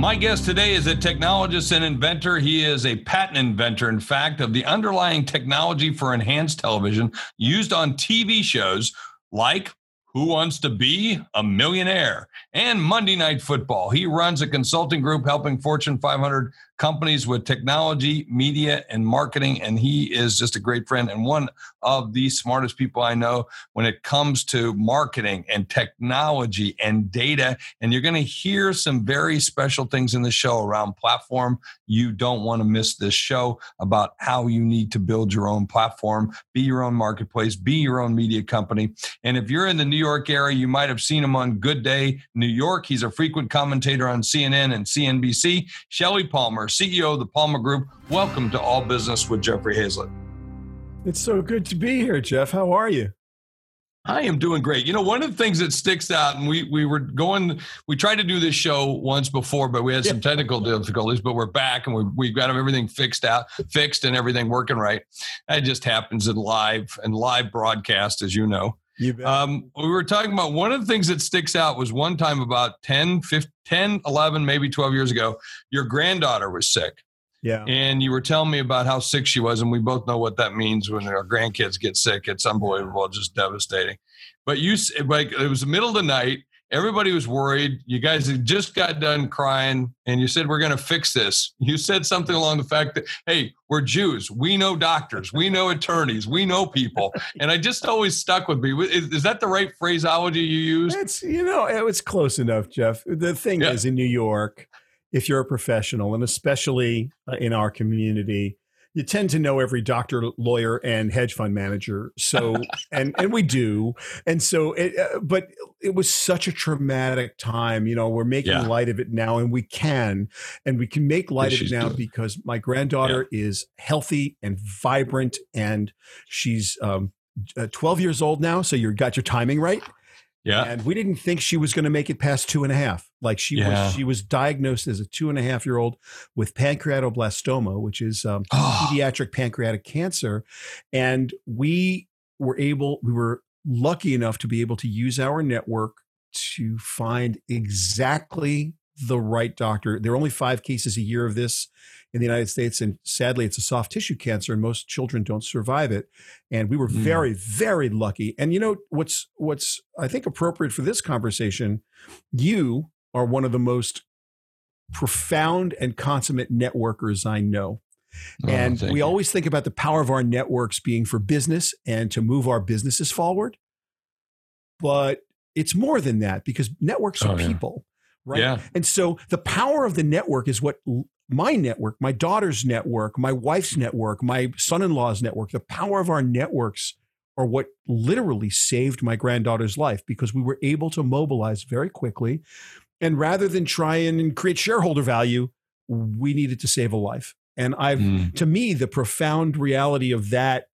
My guest today is a technologist and inventor. He is a patent inventor, in fact, of the underlying technology for enhanced television used on TV shows like who Wants to Be a Millionaire? And Monday Night Football. He runs a consulting group helping Fortune 500 companies with technology, media, and marketing. And he is just a great friend and one of the smartest people I know when it comes to marketing and technology and data. And you're going to hear some very special things in the show around platform. You don't want to miss this show about how you need to build your own platform, be your own marketplace, be your own media company. And if you're in the New York area, you might have seen him on Good Day New York. He's a frequent commentator on CNN and CNBC. Shelly Palmer, CEO of the Palmer Group. Welcome to All Business with Jeffrey Hayzlett. It's so good to be here, Jeff. How are you? I am doing great. You know, one of the things that sticks out, and we we were going, we tried to do this show once before, but we had some technical difficulties. But we're back, and we we've got everything fixed out, fixed, and everything working right. That just happens in live and live broadcast, as you know. Um, we were talking about one of the things that sticks out was one time about 10, 15, 10, 11, maybe 12 years ago, your granddaughter was sick. Yeah. And you were telling me about how sick she was, and we both know what that means when our grandkids get sick. It's unbelievable, just devastating. But you, like, it was the middle of the night. Everybody was worried. You guys had just got done crying, and you said, We're going to fix this. You said something along the fact that, Hey, we're Jews. We know doctors. We know attorneys. We know people. And I just always stuck with me. Is, is that the right phraseology you use? It's, you know, it was close enough, Jeff. The thing yeah. is, in New York, if you're a professional, and especially uh, in our community, you tend to know every doctor, lawyer, and hedge fund manager. So, and and we do, and so, it, uh, but it was such a traumatic time. You know, we're making yeah. light of it now, and we can, and we can make light of it now because my granddaughter yeah. is healthy and vibrant, and she's um, uh, 12 years old now. So you got your timing right. Yeah. And we didn't think she was going to make it past two and a half. Like she yeah. was, she was diagnosed as a two and a half year old with pancreatoblastoma, which is um, oh. pediatric pancreatic cancer. And we were able, we were lucky enough to be able to use our network to find exactly the right doctor. There are only five cases a year of this in the United States. And sadly, it's a soft tissue cancer, and most children don't survive it. And we were mm. very, very lucky. And you know what's what's I think appropriate for this conversation? You are one of the most profound and consummate networkers I know. Oh, and we you. always think about the power of our networks being for business and to move our businesses forward. But it's more than that because networks are oh, yeah. people right? Yeah. And so the power of the network is what my network, my daughter's network, my wife's network, my son in law's network, the power of our networks are what literally saved my granddaughter's life because we were able to mobilize very quickly. And rather than try and create shareholder value, we needed to save a life. And I've, mm. to me, the profound reality of that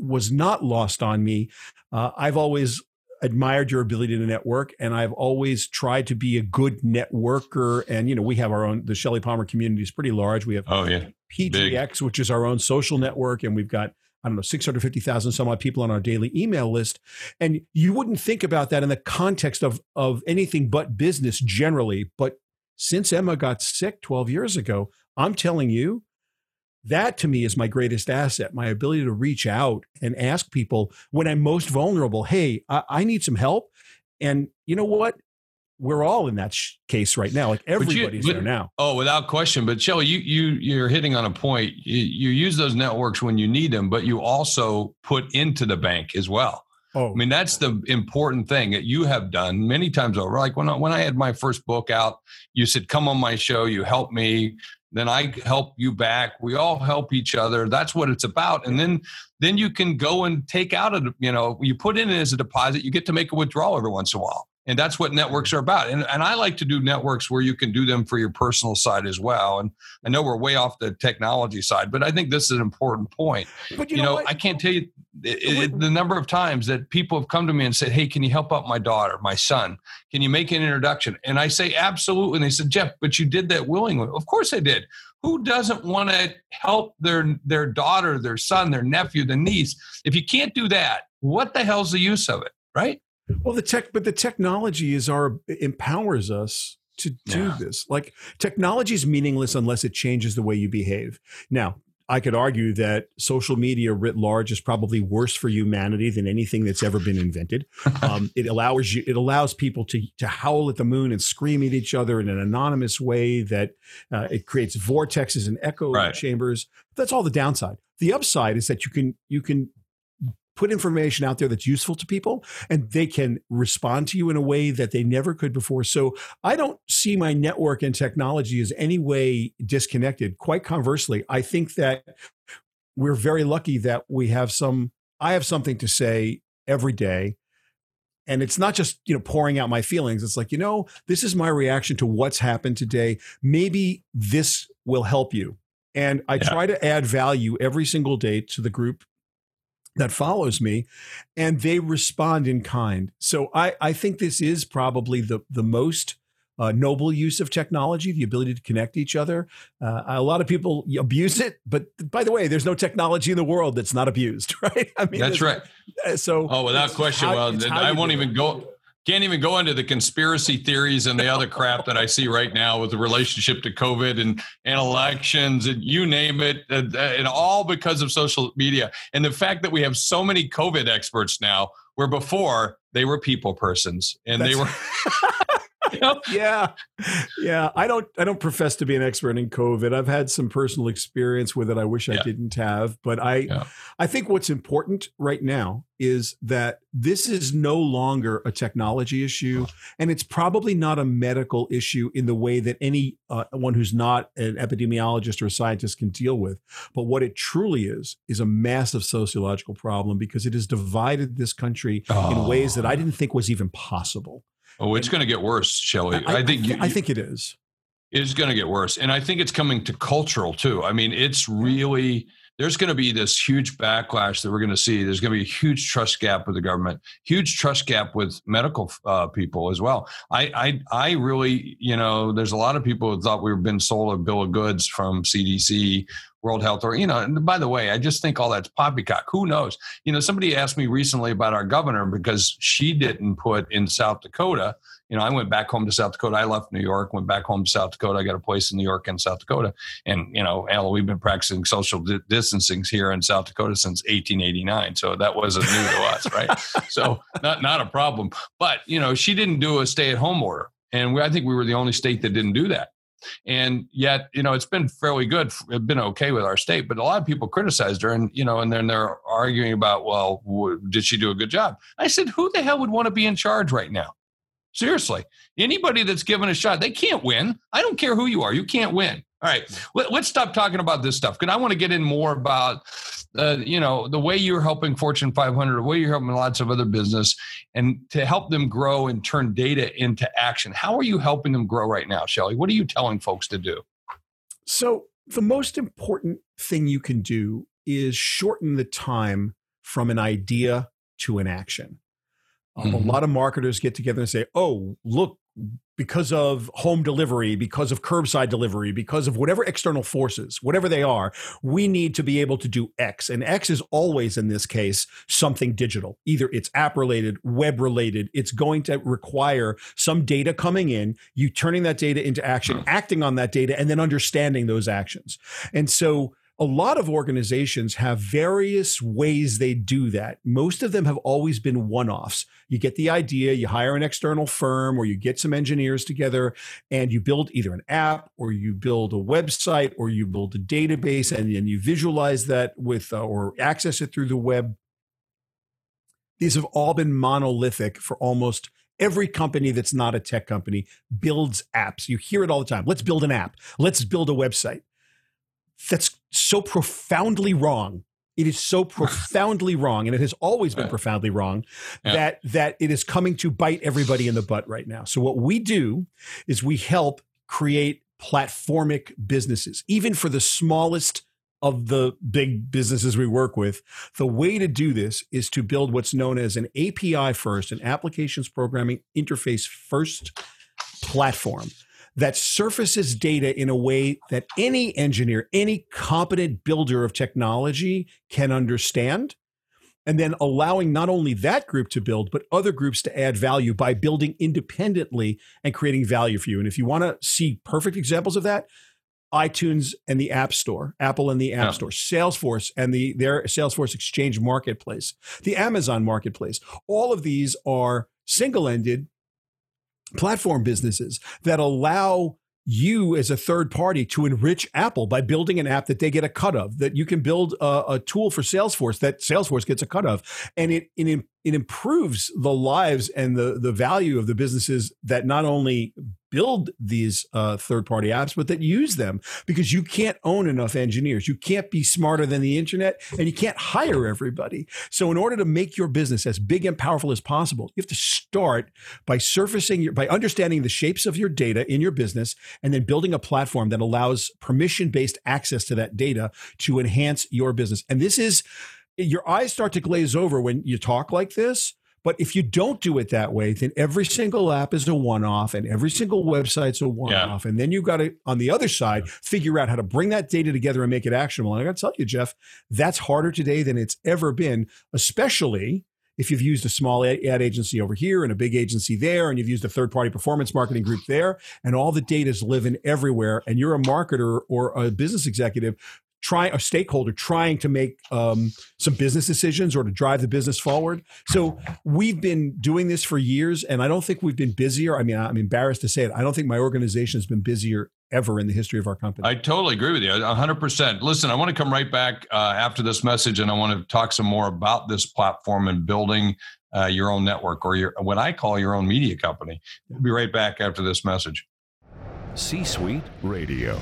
was not lost on me. Uh, I've always admired your ability to network and I've always tried to be a good networker. And, you know, we have our own, the Shelly Palmer community is pretty large. We have oh, yeah. PGX, Big. which is our own social network. And we've got, I don't know, 650,000 some odd people on our daily email list. And you wouldn't think about that in the context of, of anything but business generally. But since Emma got sick 12 years ago, I'm telling you, that to me is my greatest asset my ability to reach out and ask people when i'm most vulnerable hey i, I need some help. And you know what? We're all in that sh- case right now like everybody's you, but, there now. Oh without question. But Shelly, you you you're hitting on a point. You, you use those networks when you need them but you also put into the bank as well. Oh, I mean, that's the important thing that you have done many times over. Like when I, when I had my first book out, you said, "Come on my show." You helped me then I help you back. We all help each other. That's what it's about. And then then you can go and take out a you know you put in as a deposit. You get to make a withdrawal every once in a while. And that's what networks are about. And, and i like to do networks where you can do them for your personal side as well. And i know we're way off the technology side but i think this is an important point. But you, you know, know i can't tell you it, it, the number of times that people have come to me and said hey can you help out my daughter my son? Can you make an introduction? And i say absolutely. And they said jeff but you did that willingly. Of course i did. Who doesn't want to help their their daughter their son their nephew the niece? If you can't do that what the hell's the use of it right well, the tech, but the technology is our empowers us to do yeah. this. Like technology is meaningless unless it changes the way you behave. Now, I could argue that social media writ large is probably worse for humanity than anything that's ever been invented. Um, it allows you, it allows people to to howl at the moon and scream at each other in an anonymous way. That uh, it creates vortexes and echo right. chambers. That's all the downside. The upside is that you can you can put information out there that's useful to people and they can respond to you in a way that they never could before. So I don't see my network and technology as any way disconnected. Quite conversely, I think that we're very lucky that we have some, I have something to say every day. And it's not just, you know, pouring out my feelings. It's like, you know, this is my reaction to what's happened today. Maybe this will help you. And I yeah. try to add value every single day to the group that follows me and they respond in kind. So i, I think this is probably the, the most uh, noble use of technology the ability to connect each other. Uh, a lot of people abuse it but by the way there's no technology in the world that's not abused right? I mean that's right. So oh without question. how, well i won't even go can't even go into the conspiracy theories and the other crap that I see right now with the relationship to COVID and, and elections and you name it, and, and all because of social media. And the fact that we have so many COVID experts now, where before they were people persons and That's- they were. yeah, yeah. I don't. I don't profess to be an expert in COVID. I've had some personal experience with it. I wish I didn't have, but I. Yeah. I think what's important right now is that this is no longer a technology issue, and it's probably not a medical issue in the way that any uh, one who's not an epidemiologist or a scientist can deal with. But what it truly is is a massive sociological problem because it has divided this country oh. in ways that I didn't think was even possible. Oh, it's going to get worse, Shelly. I, I think you, I think it is. It's going to get worse, and I think it's coming to cultural too. I mean, it's really there's going to be this huge backlash that we're going to see. There's going to be a huge trust gap with the government, huge trust gap with medical uh, people as well. I, I, I really, you know, there's a lot of people who thought we were being sold a bill of goods from CDC World Health or you know, and by the way, I just think all that's poppycock. Who knows? You know, somebody asked me recently about our governor because she didn't put in South Dakota. You know, I went back home to South Dakota. I left New York, went back home to South Dakota. I got a place in New York and South Dakota. And, you know, Al, we've been practicing social di- distancing here in South Dakota since 1889. So that wasn't new to us, right? So not, not a problem. But, you know, she didn't do a stay at home order. And we, I think we were the only state that didn't do that. And yet, you know, it's been fairly good. It's been okay with our state, but a lot of people criticized her, and you know, and then they're arguing about, well, w- did she do a good job? I said, who the hell would want to be in charge right now? Seriously, anybody that's given a shot, they can't win. I don't care who you are, you can't win. All right, let, us stop talking about this stuff because I want to get in more about, uh, you know, the way you're helping Fortune 500, the way you're helping lots of other business, and to help them grow and turn data into action. How are you helping them grow right now, Shelly? What are you telling folks to do? So the most important thing you can do is shorten the time from an idea to an action. Um, mm-hmm. A lot of marketers get together and say, "Oh, look, because of home delivery, because of curbside delivery, because of whatever external forces, whatever they are, we need to be able to do X. And X is always, in this case, something digital. Either it's app related, web related. It's going to require some data coming in, you turning that data into action, acting on that data, and then understanding those actions. And so a lot of organizations have various ways they do that. Most of them have always been one offs. You get the idea, you hire an external firm, or you get some engineers together and you build either an app or you build a website or you build a database and then you visualize that with uh, or access it through the web. These have all been monolithic for almost every company that's not a tech company builds apps. You hear it all the time. Let's build an app. Let's build a website that's so profoundly wrong It is so profoundly wrong, and it has always been right. profoundly wrong yeah. that that it is coming to bite everybody in the butt right now. So what we do is we help create platformic businesses, even for the smallest of the big businesses we work with. The way to do this is to build what's known as an API first, an applications programming interface first platform that surfaces data in a way that any engineer, any competent builder of technology can understand. And then allowing not only that group to build, but other groups to add value by building independently and creating value for you. And if you want to see perfect examples of that, iTunes and the App Store, Apple and the App yeah. Store, Salesforce and the their Salesforce Exchange Marketplace, the Amazon Marketplace. All of these are single-ended platform businesses that allow you as a third party to enrich Apple by building an app that they get a cut of, that you can build a, a tool for Salesforce that Salesforce gets a cut of. And it, it, it improves the lives and the, the value of the businesses that not only build these uh, third party apps, but that use them because you can't own enough engineers. You can't be smarter than the internet and you can't hire everybody. So, in order to make your business as big and powerful as possible, you have to start by surfacing your, by understanding the shapes of your data in your business and then building a platform that allows permission based access to that data to enhance your business. And this is, your eyes start to glaze over when you talk like this but if you don't do it that way, then every single app is a one off and every single website's a one off. Yeah. And then you've got to, on the other side, figure out how to bring that data together and make it actionable. And I got to tell you, Jeff, that's harder today than it's ever been, especially if you've used a small ad agency over here and a big agency there, and you've used a third party performance marketing group there, and all the data is living everywhere, and you're a marketer or a business executive trying a stakeholder trying to make um, some business decisions or to drive the business forward. So we've been doing this for years, and I don't think we've been busier. I mean, I'm embarrassed to say it. I don't think my organization has been busier ever in the history of our company. I totally agree with you, 100%. Listen, I want to come right back uh, after this message, and I want to talk some more about this platform and building uh, your own network or your what I call your own media company. We'll be right back after this message. C Suite Radio.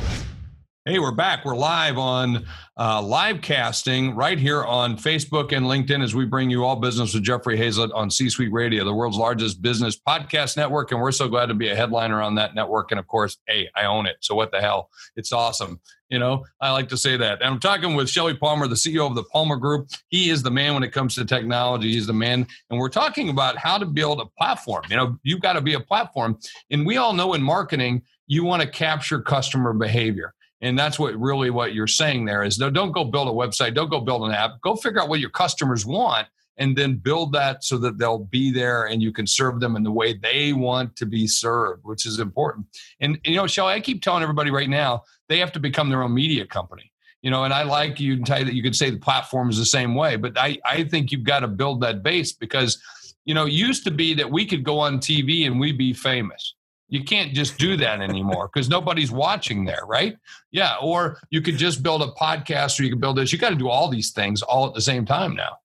Hey, we're back. We're live on uh, live casting right here on Facebook and LinkedIn as we bring you all business with Jeffrey Hayzlett on C Suite Radio, the world's largest business podcast network. And we're so glad to be a headliner on that network. And of course, hey, I own it. So what the hell? It's awesome. You know, I like to say that. And I'm talking with Shelly Palmer, the CEO of the Palmer Group. He is the man when it comes to technology. He's the man. And we're talking about how to build a platform. You know, you've got to be a platform. And we all know in marketing, you want to capture customer behavior and that's what really what you're saying there is no, don't go build a website, don't go build an app, go figure out what your customers want and then build that so that they'll be there and you can serve them in the way they want to be served, which is important. And you know, Shelly, I keep telling everybody right now, they have to become their own media company. You know, and I like you can tell that you could say the platform is the same way, but I, I think you've got to build that base because, you know, it used to be that we could go on TV and we'd be famous you can't just do that anymore because nobody's watching there, right? Yeah. Or you could just build a podcast or you can build this. You got to do all these things all at the same time now.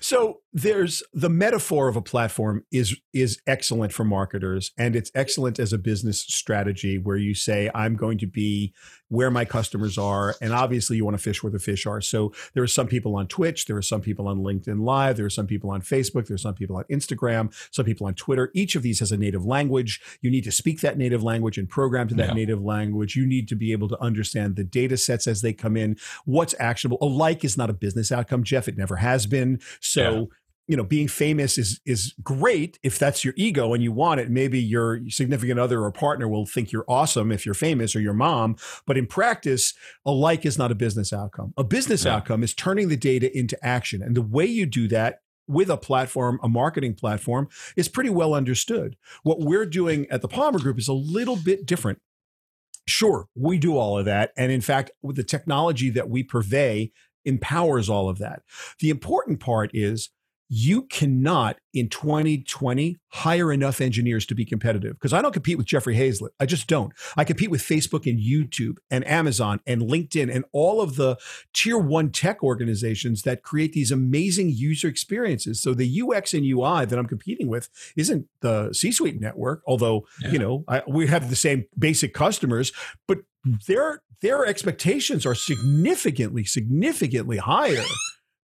So there's the metaphor of a platform is is excellent for marketers and it's excellent as a business strategy where you say I'm going to be where my customers are and obviously you want to fish where the fish are. So there are some people on Twitch, there are some people on LinkedIn Live, there are some people on Facebook, there are some people on Instagram, some people on Twitter. Each of these has a native language. You need to speak that native language and program to that yeah. native language. You need to be able to understand the data sets as they come in, what's actionable. A like is not a business outcome, Jeff. It never has been. So yeah you know being famous is is great if that's your ego and you want it maybe your significant other or partner will think you're awesome if you're famous or your mom but in practice a like is not a business outcome a business yeah. outcome is turning the data into action and the way you do that with a platform, a marketing platform, is pretty well understood. What we're doing at the Palmer Group is a little bit different. Sure, we do all of that. And in fact, with the technology that we purvey empowers all of that. The important part is you cannot in 2020 hire enough engineers to be competitive because I don't compete with Jeffrey Hayzlett. I just don't. I compete with Facebook and YouTube and Amazon and LinkedIn and all of the tier one tech organizations that create these amazing user experiences. So the UX and UI that I'm competing with isn't the C suite network, although, yeah. you know, I, we have the same basic customers, but their their expectations are significantly significantly higher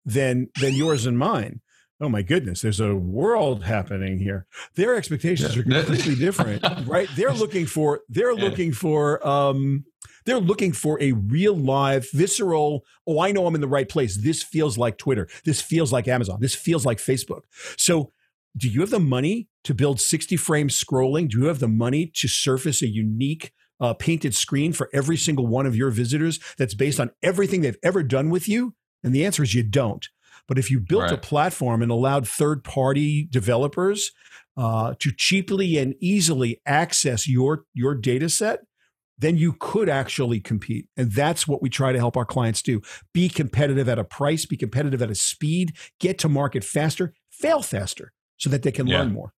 than than yours and mine oh my goodness there's a world happening here. Their expectations are completely different right? They're looking for they're looking for um they're looking for a real live visceral oh i know i'm in the right place. This feels like twitter. This feels like amazon. This feels like facebook. So do you have the money to build 60 frames scrolling? Do you have the money to surface a unique uh, painted screen for every single one of your visitors that's based on everything they've ever done with you? And the answer is you don't but if you built right. a platform and allowed third party developers uh, to cheaply and easily access your, your data set, then you could actually compete. And that's what we try to help our clients do. Be competitive at a price, be competitive at a speed, get to market faster, fail faster so that they can yeah. learn more.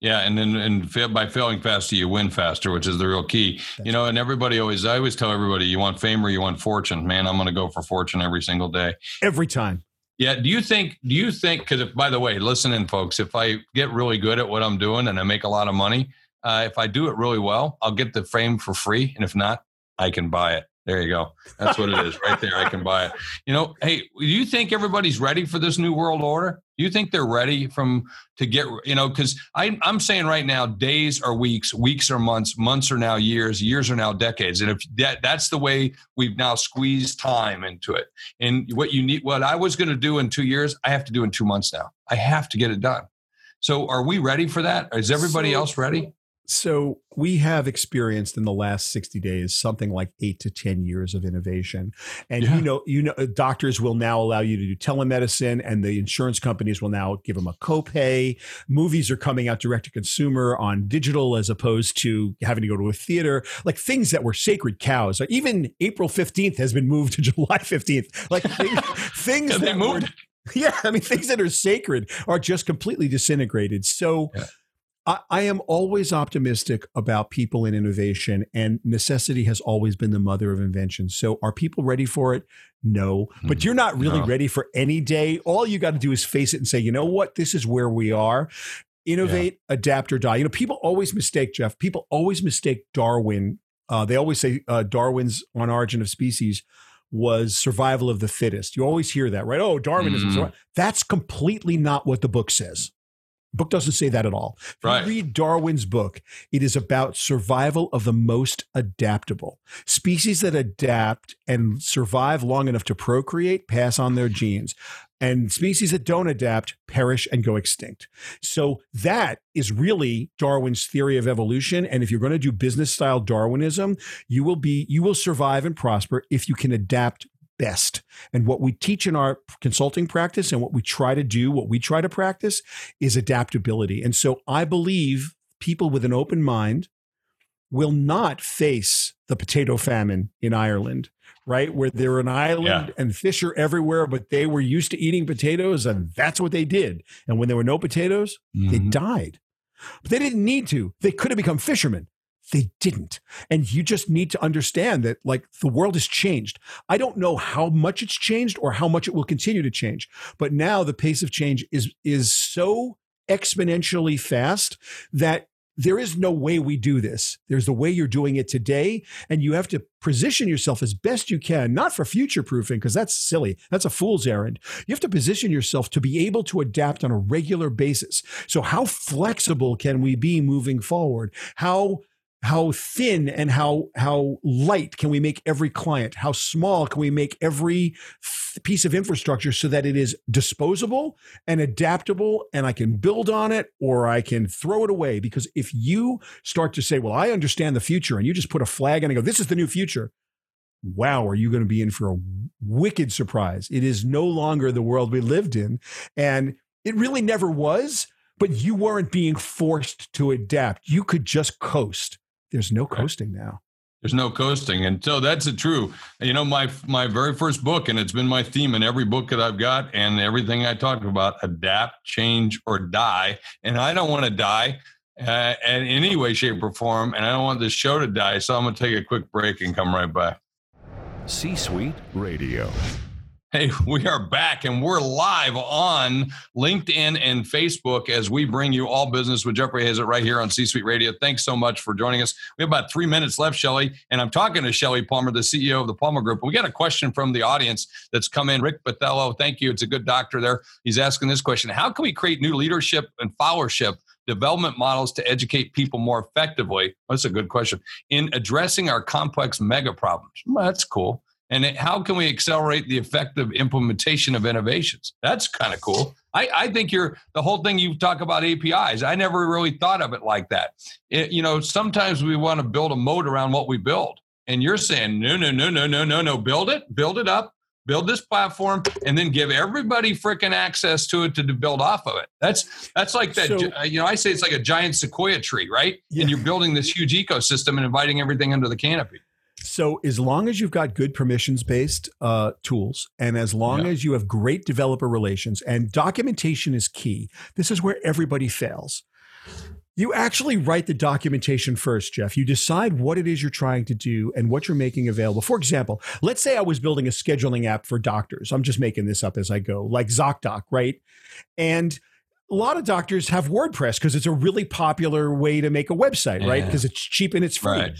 Yeah, and then and fail, by failing faster, you win faster, which is the real key. That's you know, and everybody always, I always tell everybody, you want fame or you want fortune. Man, I'm going to go for fortune every single day. Every time. Yeah. Do you think, do you think, because if, by the way, listening, folks, if I get really good at what I'm doing and I make a lot of money, uh, if I do it really well, I'll get the frame for free. And if not, I can buy it. There you go. That's what it is right there. I can buy it. You know, hey, do you think everybody's ready for this new world order? Do you think they're ready from to get, you know, because I'm saying right now, days are weeks, weeks are months, months are now years, years are now decades. And if that that's the way we've now squeezed time into it. And what you need, what I was going to do in two years, I have to do in two months now. I have to get it done. So are we ready for that? Is everybody so, else ready? So we have experienced in the last 60 days something like eight to 10 years of innovation. And yeah. you know, you know, doctors will now allow you to do telemedicine and the insurance companies will now give them a copay. Movies are coming out direct to consumer on digital as opposed to having to go to a theater, like things that were sacred cows. Like even April 15th has been moved to July 15th. Like things, things that moved. Were, yeah, I mean, things that are sacred are just completely disintegrated. So, yeah. I, I am always optimistic about people in innovation, and necessity has always been the mother of invention. So, are people ready for it? No, but hmm. you're not really no. ready for any day. All you got to do is face it and say, you know what, this is where we are. Innovate, yeah. adapt, or die. You know, people always mistake Jeff. People always mistake Darwin. Uh, they always say uh, Darwin's on Origin of Species was survival of the fittest. You always hear that, right? Oh, Darwinism. Mm-hmm. That's completely not what the book says. Book doesn't say that at all. If right. you read Darwin's book, it is about survival of the most adaptable. Species that adapt and survive long enough to procreate pass on their genes. And species that don't adapt perish and go extinct. So that is really Darwin's theory of evolution. And if you're going to do business style Darwinism, you will be you will survive and prosper if you can adapt best. And what we teach in our consulting practice and what we try to do, what we try to practice is adaptability. And so I believe people with an open mind will not face the potato famine in Ireland, right? Where they're an island yeah. and fish are everywhere, but they were used to eating potatoes and that's what they did. And when there were no potatoes, mm-hmm. they died. But they didn't need to. They could have become fishermen. They didn't. And you just need to understand that like the world has changed. I don't know how much it's changed or how much it will continue to change. But now the pace of change is is so exponentially fast that there is no way we do this. There's the way you're doing it today. And you have to position yourself as best you can, not for future proofing, because that's silly. That's a fool's errand. You have to position yourself to be able to adapt on a regular basis. So, how flexible can we be moving forward? How how thin and how how light can we make every client? How small can we make every piece of infrastructure so that it is disposable and adaptable and i can build on it or i can throw it away? Because if you start to say well i understand the future and you just put a flag and go this is the new future wow are you going to be in for a wicked surprise? It is no longer the world we lived in and it really never was but you weren't being forced to adapt. You could just coast there's no coasting now. There's no coasting, and so that's a true. You know, my my very first book, and it's been my theme in every book that I've got, and everything I talk about: adapt, change, or die. And I don't want to die uh, in any way, shape, or form, and I don't want this show to die. So I'm going to take a quick break and come right back. C Suite Radio. Hey, we are back and we're live on LinkedIn and Facebook as we bring you all business with Jeffrey Hayzlett right here on C Suite Radio. Thanks so much for joining us. We have about three minutes left, Shelly, and I'm talking to Shelly Palmer, the CEO of the Palmer Group. We got a question from the audience that's come in. Rick Bathello, thank you. It's a good doctor there. He's asking this question How can we create new leadership and followership development models to educate people more effectively? That's a good question. In addressing our complex mega problems. Well, that's cool. And how can we accelerate the effective implementation of innovations? That's kind of cool. I, I, think you're the whole thing you talk about APIs. I never really thought of it like that. It, you know, sometimes we want to build a moat around what we build. And you're saying, no, no, no, no, no, no, no, build it, build it up, build this platform, and then give everybody freaking access to it to, to build off of it. That's that's like that. So, uh, you know, I say it's like a giant sequoia tree, right? Yeah. And you're building this huge ecosystem and inviting everything under the canopy. So, as long as you've got good permissions based uh, tools, and as long yeah. as you have great developer relations, and documentation is key, this is where everybody fails. You actually write the documentation first, Jeff. You decide what it is you're trying to do and what you're making available. For example, let's say I was building a scheduling app for doctors. I'm just making this up as I go, like ZocDoc, right? And a lot of doctors have WordPress because it's a really popular way to make a website, right? Because it's cheap and it's free. Right.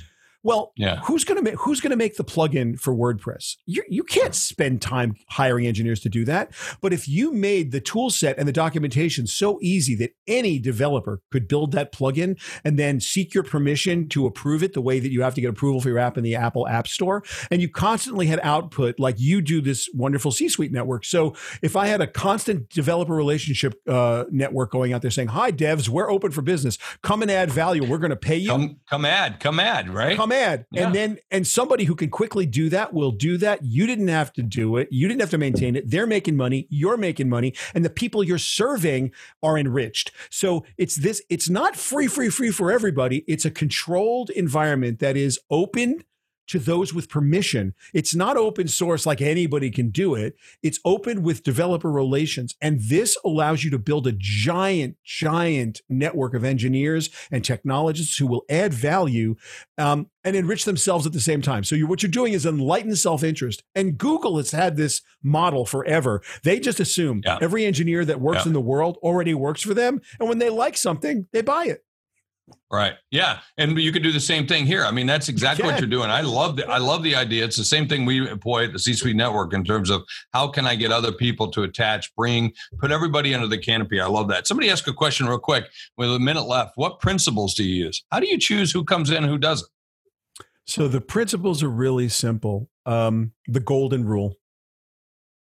Well, yeah. who's going to make who's going to make the plugin for WordPress? You you can't spend time hiring engineers to do that. But if you made the tool set and the documentation so easy that any developer could build that plugin and then seek your permission to approve it the way that you have to get approval for your app in the Apple App Store, and you constantly had output like you do this wonderful C-suite network. So if I had a constant developer relationship uh, network going out there saying, "Hi devs, we're open for business. Come and add value. We're going to pay you. Come, come add, come add, right? Come mad. Yeah. And then, and somebody who can quickly do that will do that. You didn't have to do it. You didn't have to maintain it. They're making money. You're making money. And the people you're serving are enriched. So it's this, it's not free, free, free for everybody. It's a controlled environment that is open to those with permission. It's not open source like anybody can do it. It's open with developer relations. And this allows you to build a giant, giant network of engineers and technologists who will add value um, and enrich themselves at the same time. So what you're doing is enlighten self-interest. And Google has had this model forever. They just assume yeah. every engineer that works yeah. in the world already works for them. And when they like something, they buy it. Right. Yeah. And you could do the same thing here. I mean, that's exactly you what you're doing. I love the I love the idea. It's the same thing we employ at the C-suite network in terms of how can I get other people to attach, bring, put everybody under the canopy. I love that. Somebody ask a question real quick with a minute left. What principles do you use? How do you choose who comes in and who doesn't? So the principles are really simple. Um, the golden rule.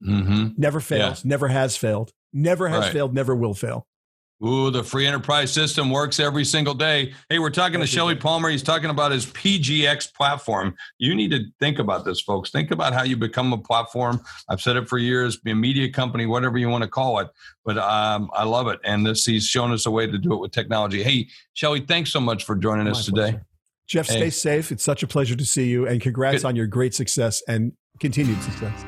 Mm-hmm. Never fails, yeah. never has failed, never has right. failed, never will fail. Ooh, the free enterprise system works every single day. Hey, we're talking to Shelly Palmer. He's talking about his PGX platform. You need to think about this, folks. Think about how you become a platform. I've said it for years, be a media company, whatever you want to call it. But um, I love it. And this he's shown us a way to do it with technology. Hey, Shelly, thanks so much for joining My us today. Pleasure. Jeff, hey. stay safe. It's such a pleasure to see you. And congrats Good. on your great success and continued success.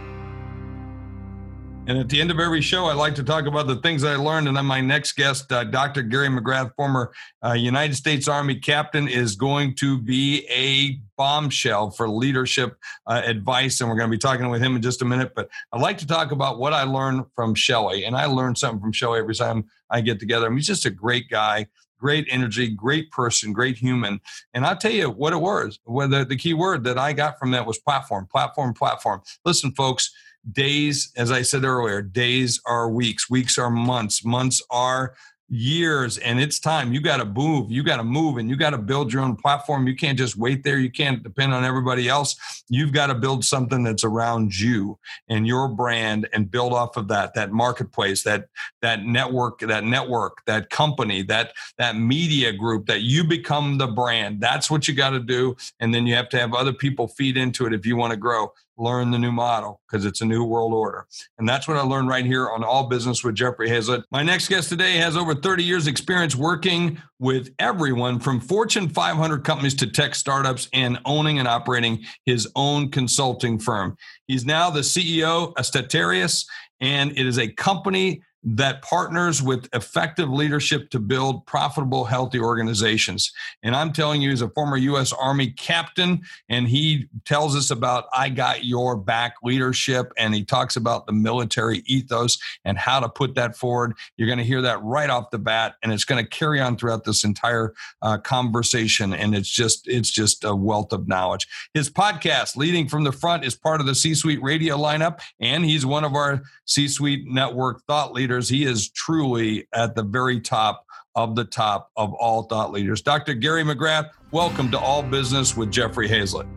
And at the end of every show, I like to talk about the things I learned. And then my next guest, uh, Dr. Gary McGrath, former uh, United States Army captain, is going to be a bombshell for leadership uh, advice. And we're going to be talking with him in just a minute. But I'd like to talk about what I learned from Shelly. And I learn something from Shelly every time I get together. I mean, he's just a great guy great energy, great person, great human. And I'll tell you what it was. Whether the key word that I got from that was platform, platform, platform. Listen, folks, days, as I said earlier, days are weeks, weeks are months, months are years and it's time. You got to move you got to move and you got to build your own platform. You can't just wait there you can't depend on everybody else. You've got to build something that's around you and your brand and build off of that that marketplace that that network that network that company that that media group that you become the brand. That's what you got to do and then you have to have other people feed into it if you want to grow learn the new model because it's a new world order. And that's what I learned right here on All Business with Jeffrey Hayzlett. My next guest today has over 30 years experience working with everyone from Fortune 500 companies to tech startups and owning and operating his own consulting firm. He's now the CEO of Stratarius, and it is a company that partners with effective leadership to build profitable, healthy organizations. And I'm telling you, as a former U.S. Army captain, and he tells us about I got your back leadership, and he talks about the military ethos and how to put that forward. You're going to hear that right off the bat, and it's going to carry on throughout this entire uh, conversation. And it's just it's just a wealth of knowledge. His podcast, Leading from the Front, is part of the C-suite radio lineup, and he's one of our C-suite network thought leaders leaders. He is truly at the very top of the top of all thought leaders. Dr. Gary McGrath, welcome to All Business with Jeffrey Hayzlett.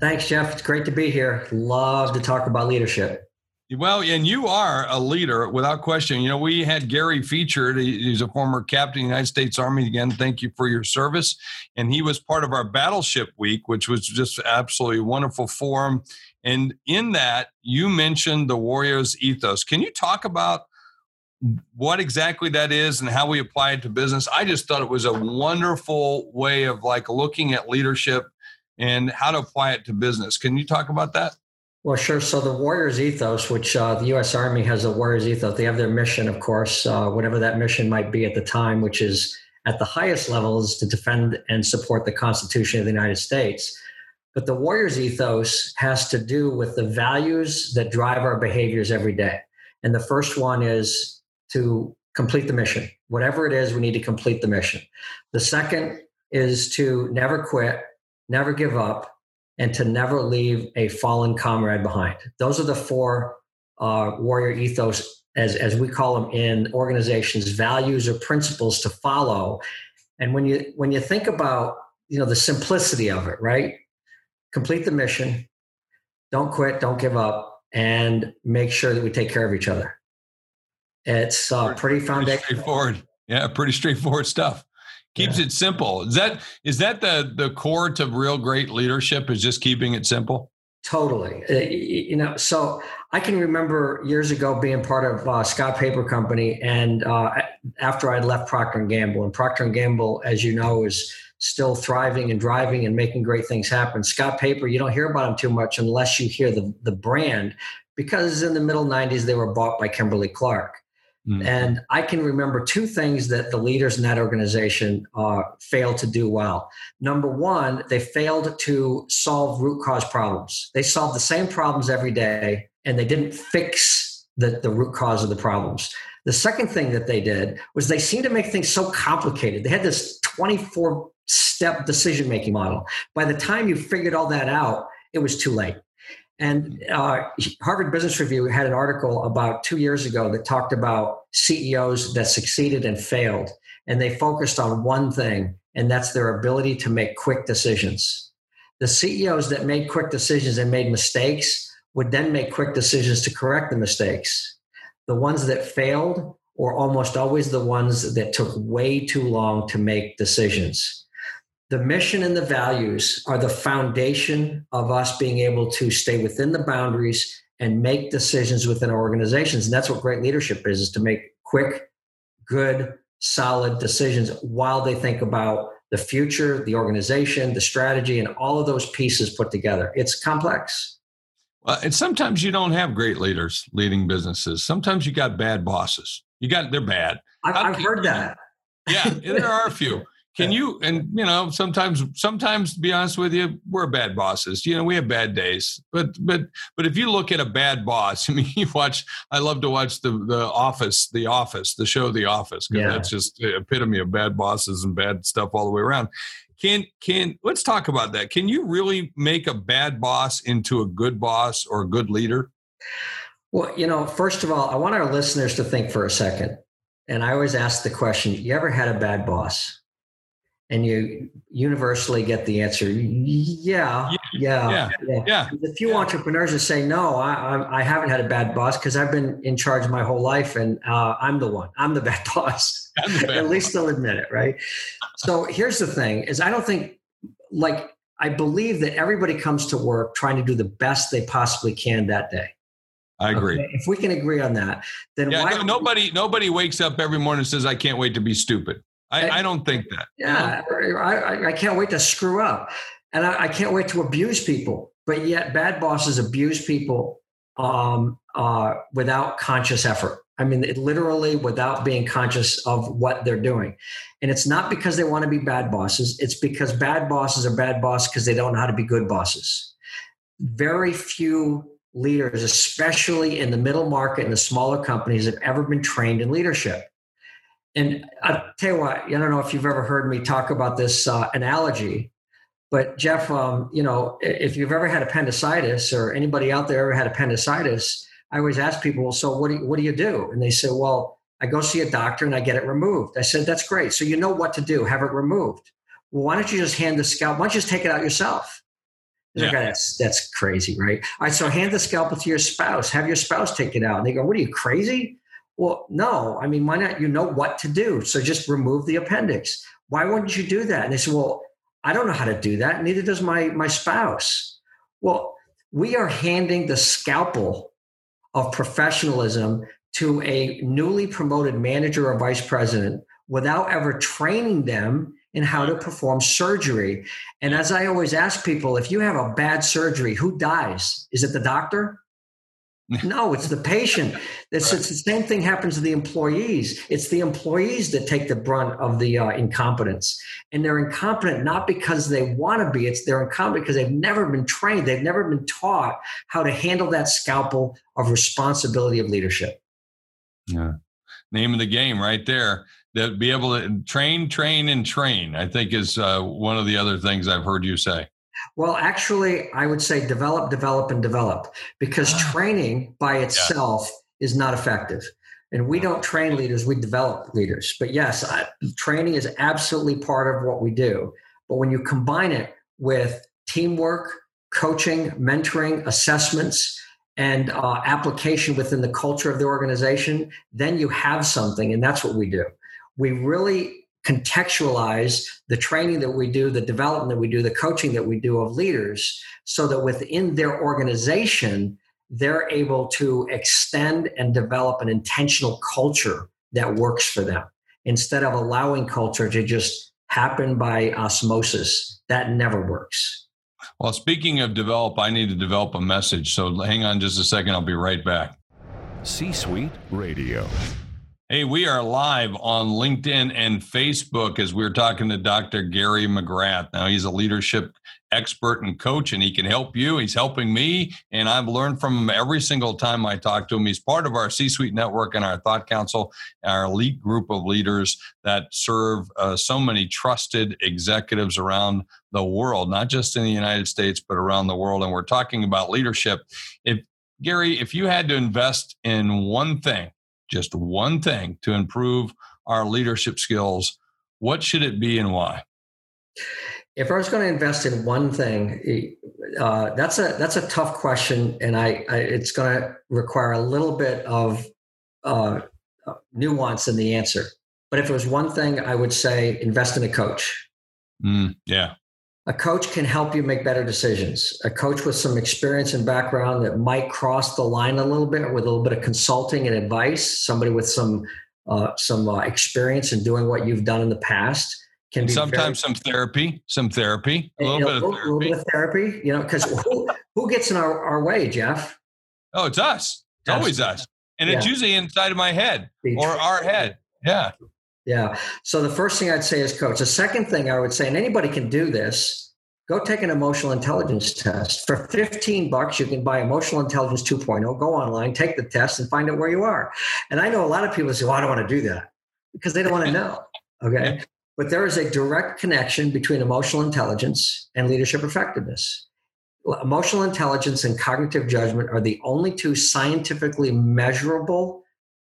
Thanks, Jeff. It's great to be here. Love to talk about leadership. Well, and you are a leader without question. You know, we had Gary featured. He's a former captain of the United States Army. Again, thank you for your service. And he was part of our Battleship Week, which was just absolutely wonderful forum. And in that, you mentioned the Warriors ethos. Can you talk about what exactly that is and how we apply it to business? I just thought it was a wonderful way of like looking at leadership and how to apply it to business. Can you talk about that? Well, sure. So the Warriors ethos, which uh, the U.S. Army has a Warriors ethos, they have their mission, of course, uh, whatever that mission might be at the time, which is at the highest levels to defend and support the Constitution of the United States. But the warrior's ethos has to do with the values that drive our behaviors every day. And the first one is to complete the mission. Whatever it is, we need to complete the mission. The second is to never quit, never give up, and to never leave a fallen comrade behind. Those are the four uh, warrior ethos, as, as we call them in organizations, values or principles to follow. And when you when you think about you know the simplicity of it, right? complete the mission, don't quit, don't give up, and make sure that we take care of each other. It's uh, pretty foundational. straightforward. Yeah, pretty straightforward stuff. Keeps yeah. it simple. Is that is that the the core to real great leadership? Is just keeping it simple. Totally. Uh, you know, so I can remember years ago being part of uh, Scott Paper Company, and uh, after I'd left Procter and Gamble, and Procter and Gamble, as you know, is still thriving and driving and making great things happen. Scott Paper, you don't hear about him too much unless you hear the, the brand because in the middle 90s they were bought by Kimberly Clark. Mm-hmm. And I can remember two things that the leaders in that organization uh, failed to do well. Number one, they failed to solve root cause problems. They solved the same problems every day and they didn't fix the, the root cause of the problems. The second thing that they did was they seemed to make things so complicated. They had this 24 step decision making model. By the time you figured all that out, it was too late. And uh, Harvard Business Review had an article about two years ago that talked about CEOs that succeeded and failed. And they focused on one thing, and that's their ability to make quick decisions. The CEOs that made quick decisions and made mistakes would then make quick decisions to correct the mistakes. The ones that failed were almost always the ones that took way too long to make decisions the mission and the values are the foundation of us being able to stay within the boundaries and make decisions within our organizations. And that's what great leadership is is to make quick good solid decisions while they think about the future the organization the strategy and all of those pieces put together. It's complex. Well and sometimes you don't have great leaders leading businesses. Sometimes you got bad bosses. You got they're bad. I've, I've heard that? yeah there are a few can you and you know sometimes sometimes to be honest with you we're bad bosses. You know we have bad days, but but but if you look at a bad boss, I mean you watch. I love to watch the the Office, the Office, the show The Office because yeah. that's just the epitome of bad bosses and bad stuff all the way around. Can can let's talk about that. Can you really make a bad boss into a good boss or a good leader? Well, you know, first of all, I want our listeners to think for a second. And I always ask the question, you ever had a bad boss? And you universally get the answer yeah yeah yeah, yeah. yeah. a few yeah. entrepreneurs that say no I, I haven't had a bad boss because i've been in charge my whole life and uh, i'm the one i'm the bad boss the bad at least they'll admit it right so here's the thing is i don't think like i believe that everybody comes to work trying to do the best they possibly can that day I agree. Okay? If we can agree on that, then yeah, why nobody nobody wakes up every morning and says, "I can't wait to be stupid." I, I don't think that. Yeah, I, I can't wait to screw up, and I, I, can't wait to abuse people. But yet, bad bosses abuse people um, uh, without conscious effort. I mean, it literally without being conscious of what they're doing. And it's not because they want to be bad bosses, it's because bad bosses are bad bosses because they don't know how to be good bosses. Very few leaders, especially in the middle market and the smaller companies, have ever been trained in leadership. And I'll tell you what, I don't know if you've ever heard me talk about this uh, analogy, but Jeff, um, you know, if you've ever had appendicitis or anybody out there ever had appendicitis, I always ask people, well, so what do you, what do you do? And they say, well, I go see a doctor and I get it removed. I said, that's great. So you know what to do, have it removed. Well, why don't you just hand the scalp? Why don't you just take it out yourself? Yeah. that's that's crazy, right? All right, so hand the scalpel to your spouse. Have your spouse take it out. And they go, "What are you crazy?" Well, no. I mean, why not? You know what to do, so just remove the appendix. Why wouldn't you do that? And they say, "Well, I don't know how to do that. Neither does my my spouse." Well, we are handing the scalpel of professionalism to a newly promoted manager or vice president without ever training them in how to perform surgery. And as I always ask people, if you have a bad surgery, who dies? Is it the doctor? No, it's the patient. It's, right. it's, the same thing happens to the employees. It's the employees that take the brunt of the uh, incompetence, and they're incompetent not because they want to be. It's they're incompetent because they've never been trained. They've never been taught how to handle that scalpel of responsibility of leadership. Yeah, name of the game right there. That be able to train, train, and train. I think is uh, one of the other things I've heard you say. Well, actually, I would say develop, develop, and develop because ah. training by itself yeah. is not effective. And we don't train leaders, we develop leaders. But yes, I, training is absolutely part of what we do. But when you combine it with teamwork, coaching, mentoring, assessments, and uh, application within the culture of the organization, then you have something. And that's what we do. We really contextualize the training that we do, the development that we do, the coaching that we do of leaders, so that within their organization, they're able to extend and develop an intentional culture that works for them instead of allowing culture to just happen by osmosis. That never works. Well, speaking of develop, I need to develop a message. So hang on just a second. I'll be right back. C Suite Radio. Hey, we are live on LinkedIn and Facebook as we're talking to Dr. Gary McGrath. Now, he's a leadership expert and coach, and he can help you. He's helping me, and I've learned from him every single time I talk to him. He's part of our C Suite network and our Thought Council, our elite group of leaders that serve uh, so many trusted executives around the world, not just in the United States, but around the world. And we're talking about leadership. If Gary, if you had to invest in one thing, just one thing to improve our leadership skills, what should it be and why? If I was going to invest in one thing, uh, that's a that's a tough question, and I, I it's going to require a little bit of uh, nuance in the answer. But if it was one thing, I would say invest in a coach. Mm, yeah, a coach can help you make better decisions. A coach with some experience and background that might cross the line a little bit with a little bit of consulting and advice. Somebody with some uh, some uh, experience in doing what you've done in the past can and be sometimes very, some therapy, some therapy, a little, bit, of therapy. little bit of therapy. You know, because who, who gets in our, our way, Jeff? Oh, it's us. It's always us, and yeah. it's usually inside of my head or our head. Yeah. Yeah. So the first thing I'd say is coach. The second thing I would say, and anybody can do this, go take an emotional intelligence test. For 15 bucks, you can buy Emotional Intelligence 2.0. Go online, take the test, and find out where you are. And I know a lot of people say, well, I don't want to do that because they don't want to know. Okay. But there is a direct connection between emotional intelligence and leadership effectiveness. Emotional intelligence and cognitive judgment are the only two scientifically measurable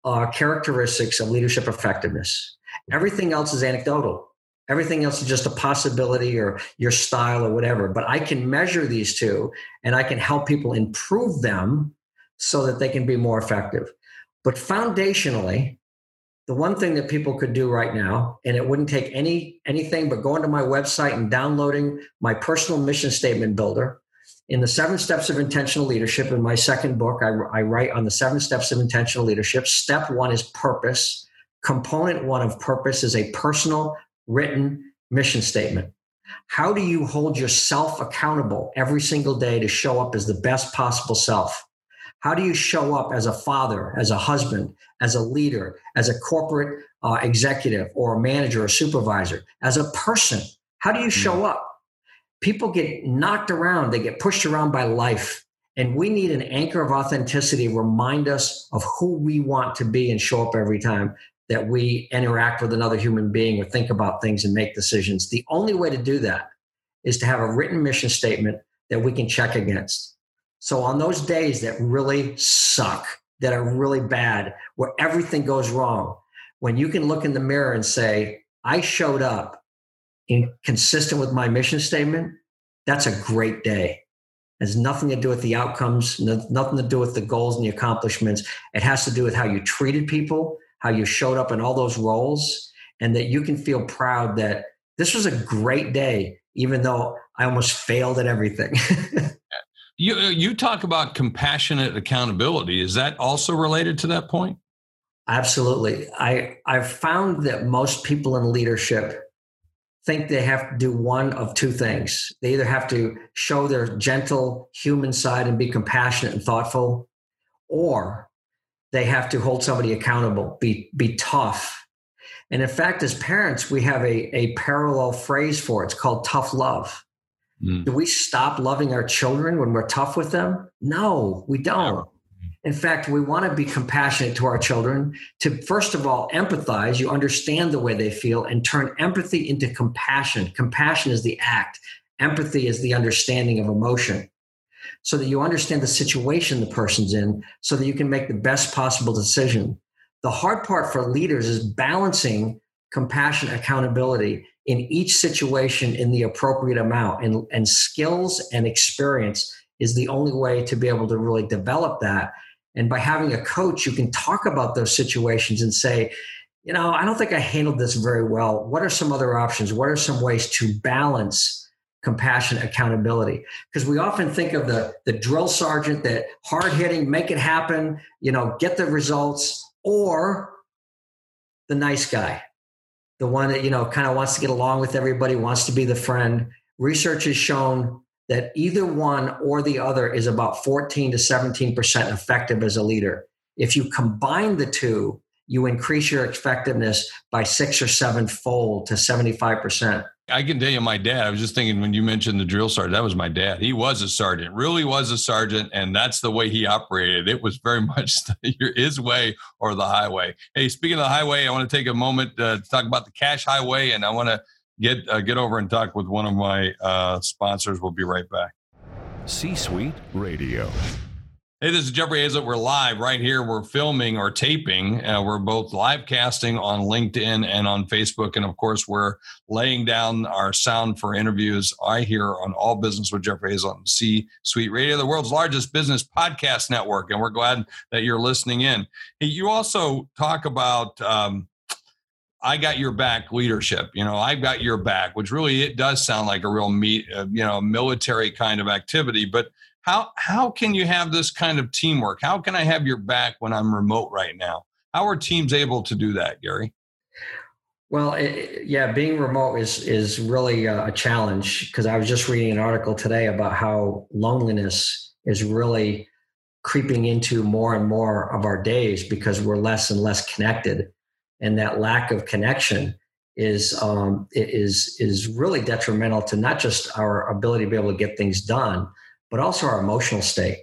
uh, characteristics of leadership effectiveness. Everything else is anecdotal. Everything else is just a possibility or your style or whatever. But I can measure these two and I can help people improve them so that they can be more effective. But foundationally, the one thing that people could do right now, and it wouldn't take any anything but going to my website and downloading my personal mission statement builder. In the seven steps of intentional leadership, in my second book, I, I write on the seven steps of intentional leadership. Step one is purpose. Component one of purpose is a personal written mission statement. How do you hold yourself accountable every single day to show up as the best possible self? How do you show up as a father, as a husband, as a leader, as a corporate uh, executive or a manager or supervisor, as a person? How do you show mm. up? People get knocked around, they get pushed around by life. And we need an anchor of authenticity remind us of who we want to be and show up every time that we interact with another human being or think about things and make decisions. The only way to do that is to have a written mission statement that we can check against. So on those days that really suck, that are really bad, where everything goes wrong, when you can look in the mirror and say, I showed up in consistent with my mission statement, that's a great day. It has nothing to do with the outcomes, nothing to do with the goals and the accomplishments. It has to do with how you treated people, how you showed up in all those roles, and that you can feel proud that this was a great day, even though I almost failed at everything. you uh, you talk about compassionate accountability. Is that also related to that point? Absolutely. I I've found that most people in leadership think they have to do one of two things. They either have to show their gentle human side and be compassionate and thoughtful, or they have to hold somebody accountable, be be tough. And in fact, as parents, we have a, a parallel phrase for it. It's called tough love. Mm. Do we stop loving our children when we're tough with them? No, we don't. In fact, we want to be compassionate to our children, to first of all empathize, you understand the way they feel, and turn empathy into compassion. Compassion is the act, empathy is the understanding of emotion. So that you understand the situation the person's in, so that you can make the best possible decision. The hard part for leaders is balancing compassion, accountability in each situation in the appropriate amount. And, and skills and experience is the only way to be able to really develop that. And by having a coach, you can talk about those situations and say, you know, I don't think I handled this very well. What are some other options? What are some ways to balance compassion, accountability? Because we often think of the, the drill sergeant that hard hitting, make it happen, you know, get the results, or the nice guy the one that you know kind of wants to get along with everybody wants to be the friend. Research has shown that either one or the other is about 14 to 17% effective as a leader. If you combine the two you increase your effectiveness by six or seven fold to 75% I can tell you my dad. I was just thinking when you mentioned the drill sergeant, that was my dad. He was a sergeant, really was a sergeant, and that's the way he operated. It was very much his way or the highway. Hey, speaking of the highway, I want to take a moment uh, to talk about the Cash Highway, and I want to get uh, get over and talk with one of my uh, sponsors. We'll be right back. C Suite Radio. Hey, this is Jeffrey Hayzlett. We're live right here. We're filming or taping. Uh, we're both live casting on LinkedIn and on Facebook. And of course, we're laying down our sound for interviews I hear on All Business with Jeffrey Hayzlett on C Suite Radio, the world's largest business podcast network. And we're glad that you're listening in. Hey, you also talk about um, I got your back leadership. You know, I've got your back, which really it does sound like a real meet, uh, you know, military kind of activity. But how how can you have this kind of teamwork? How can I have your back when I'm remote right now? How are teams able to do that, Gary? Well, it, yeah, being remote is is really a challenge because I was just reading an article today about how loneliness is really creeping into more and more of our days because we're less and less connected, and that lack of connection is um, is is really detrimental to not just our ability to be able to get things done, but also our emotional state.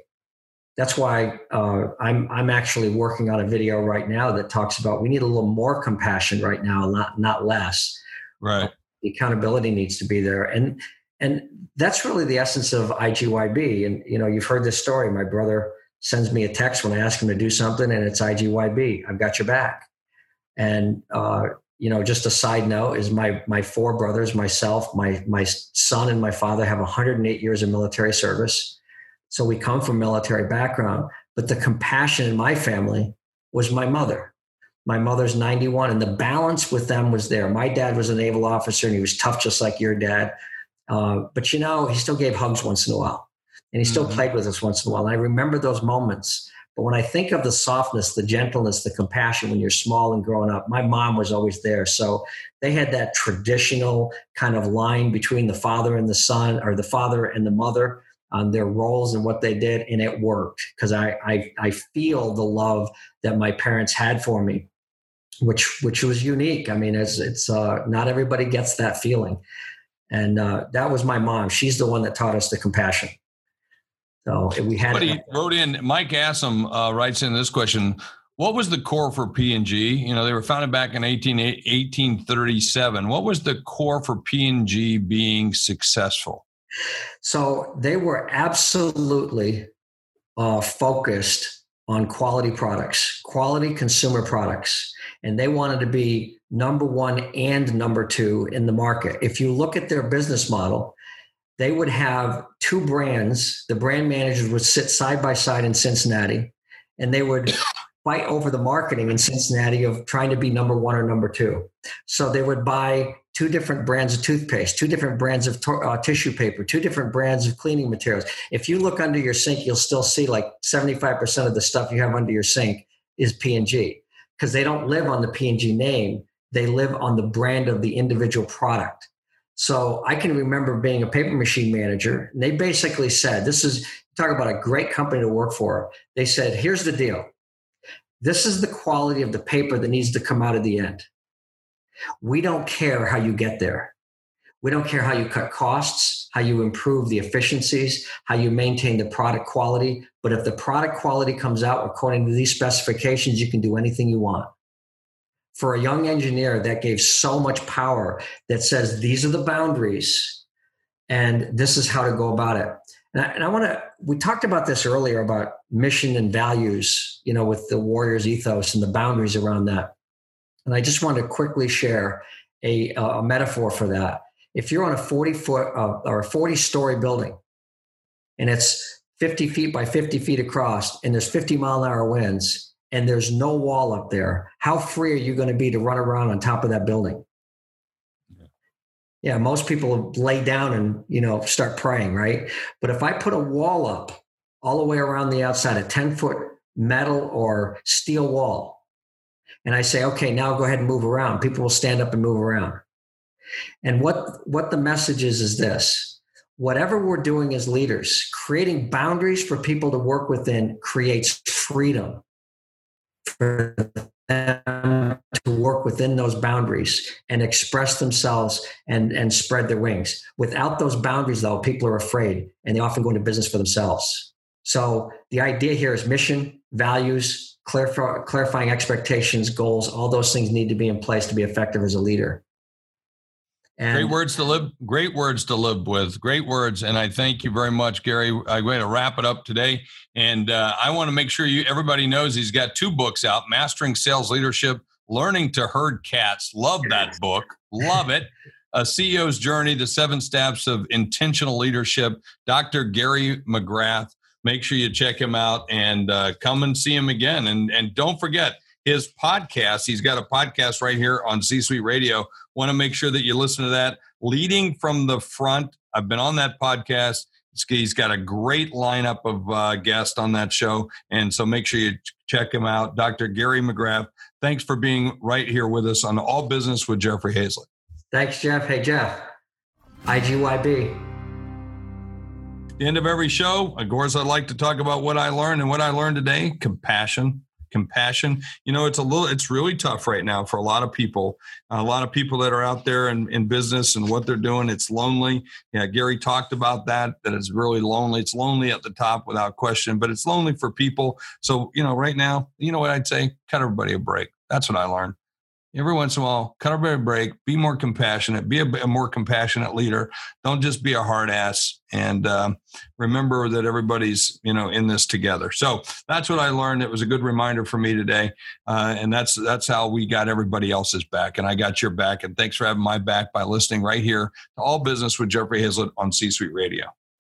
That's why uh, I'm I'm actually working on a video right now that talks about we need a little more compassion right now, not not less. Right. The accountability needs to be there, and and that's really the essence of IGYB. And you know, you've heard this story. My brother sends me a text when I ask him to do something, and it's IGYB. I've got your back. And uh, you know, just a side note is my my four brothers, myself, my my son, and my father have 108 years of military service. So we come from military background, but the compassion in my family was my mother. My mother's 91, and the balance with them was there. My dad was a naval officer, and he was tough, just like your dad. Uh, but you know, he still gave hugs once in a while, and he still mm-hmm. played with us once in a while. And I remember those moments but when I think of the softness, the gentleness, the compassion when you're small and growing up, my mom was always there. So they had that traditional kind of line between the father and the son, or the father and the mother. on their roles and what they did, and it worked because I, I I feel the love that my parents had for me, which which was unique. I mean, it's it's uh, not everybody gets that feeling, and uh, that was my mom. She's the one that taught us the compassion. So we had. Somebody wrote in. Mike Assam uh, writes in this question. What was the core for P&G? You know, they were founded back in 18, 1837. What was the core for P&G being successful? So they were absolutely uh, focused on quality products, quality consumer products, and they wanted to be number one and number two in the market. If you look at their business model, they would have two brands. The brand managers would sit side by side in Cincinnati, and they would fight over the marketing in Cincinnati of trying to be number one or number two. So they would buy two different brands of toothpaste, two different brands of uh, tissue paper, two different brands of cleaning materials. If you look under your sink, you'll still see like 75% of the stuff you have under your sink is P&G because they don't live on the P&G name. They live on the brand of the individual product. So I can remember being a paper machine manager, and they basically said, This is talk about a great company to work for. They said, Here's the deal. This is the quality of the paper that needs to come out of the end. We don't care how you get there. We don't care how you cut costs, how you improve the efficiencies, how you maintain the product quality. But if the product quality comes out according to these specifications, you can do anything you want. For a young engineer, that gave so much power that says these are the boundaries and this is how to go about it. And I, and I want to, we talked about this earlier about mission and values, you know, with the Warriors ethos and the boundaries around that. And I just want to quickly share a, a metaphor for that. If you're on a 40 foot uh, or a 40 story building and it's 50 feet by 50 feet across and there's 50 mile an hour winds and there's no wall up there, how free are you going to be to run around on top of that building? Yeah, most people lay down and you know start praying, right? But if I put a wall up all the way around the outside, a 10 foot metal or steel wall, and I say, okay, now go ahead and move around. People will stand up and move around. And what, what the message is is this whatever we're doing as leaders, creating boundaries for people to work within creates freedom for them to work within those boundaries and express themselves and, and spread their wings. Without those boundaries, though, people are afraid and they often go into business for themselves. So the idea here is mission, values, clarify, clarifying expectations, goals, all those things need to be in place to be effective as a leader. And great words to live. Great words to live with. Great words, and I thank you very much, Gary. I'm going to wrap it up today, and uh, I want to make sure you everybody knows he's got two books out: Mastering Sales Leadership, Learning to Herd Cats. Love that book. Love it. A CEO's Journey: The Seven Steps of Intentional Leadership. Dr. Gary McGrath make sure you check him out and uh, come and see him again. And and don't forget his podcast. He's got a podcast right here on C Suite Radio. Want to make sure that you listen to that. Leading from the front. I've been on that podcast. He's got a great lineup of uh, guests on that show. And so make sure you check him out. Dr. Gary McGrath, thanks for being right here with us on All Business with Jeffrey Hayzlett. Thanks, Jeff. Hey, Jeff. IGYB the end of every show, of course, I like to talk about what I learned and what I learned today compassion. Compassion. You know, it's a little, it's really tough right now for a lot of people. A lot of people that are out there in, in business and what they're doing, it's lonely. Yeah, Gary talked about that, that it's really lonely. It's lonely at the top without question, but it's lonely for people. So, you know, right now, you know what I'd say? Cut everybody a break. That's what I learned every once in a while, cut a break, be more compassionate, be a, a, more compassionate leader. Don't just be a hard ass. And um, remember that everybody's you know in this together. So that's what I learned. It was a good reminder for me today, uh, and that's that's how we got everybody else's back, and I got your back. And thanks for having my back by listening right here to All Business with Jeffrey Hayzlett on C Suite Radio.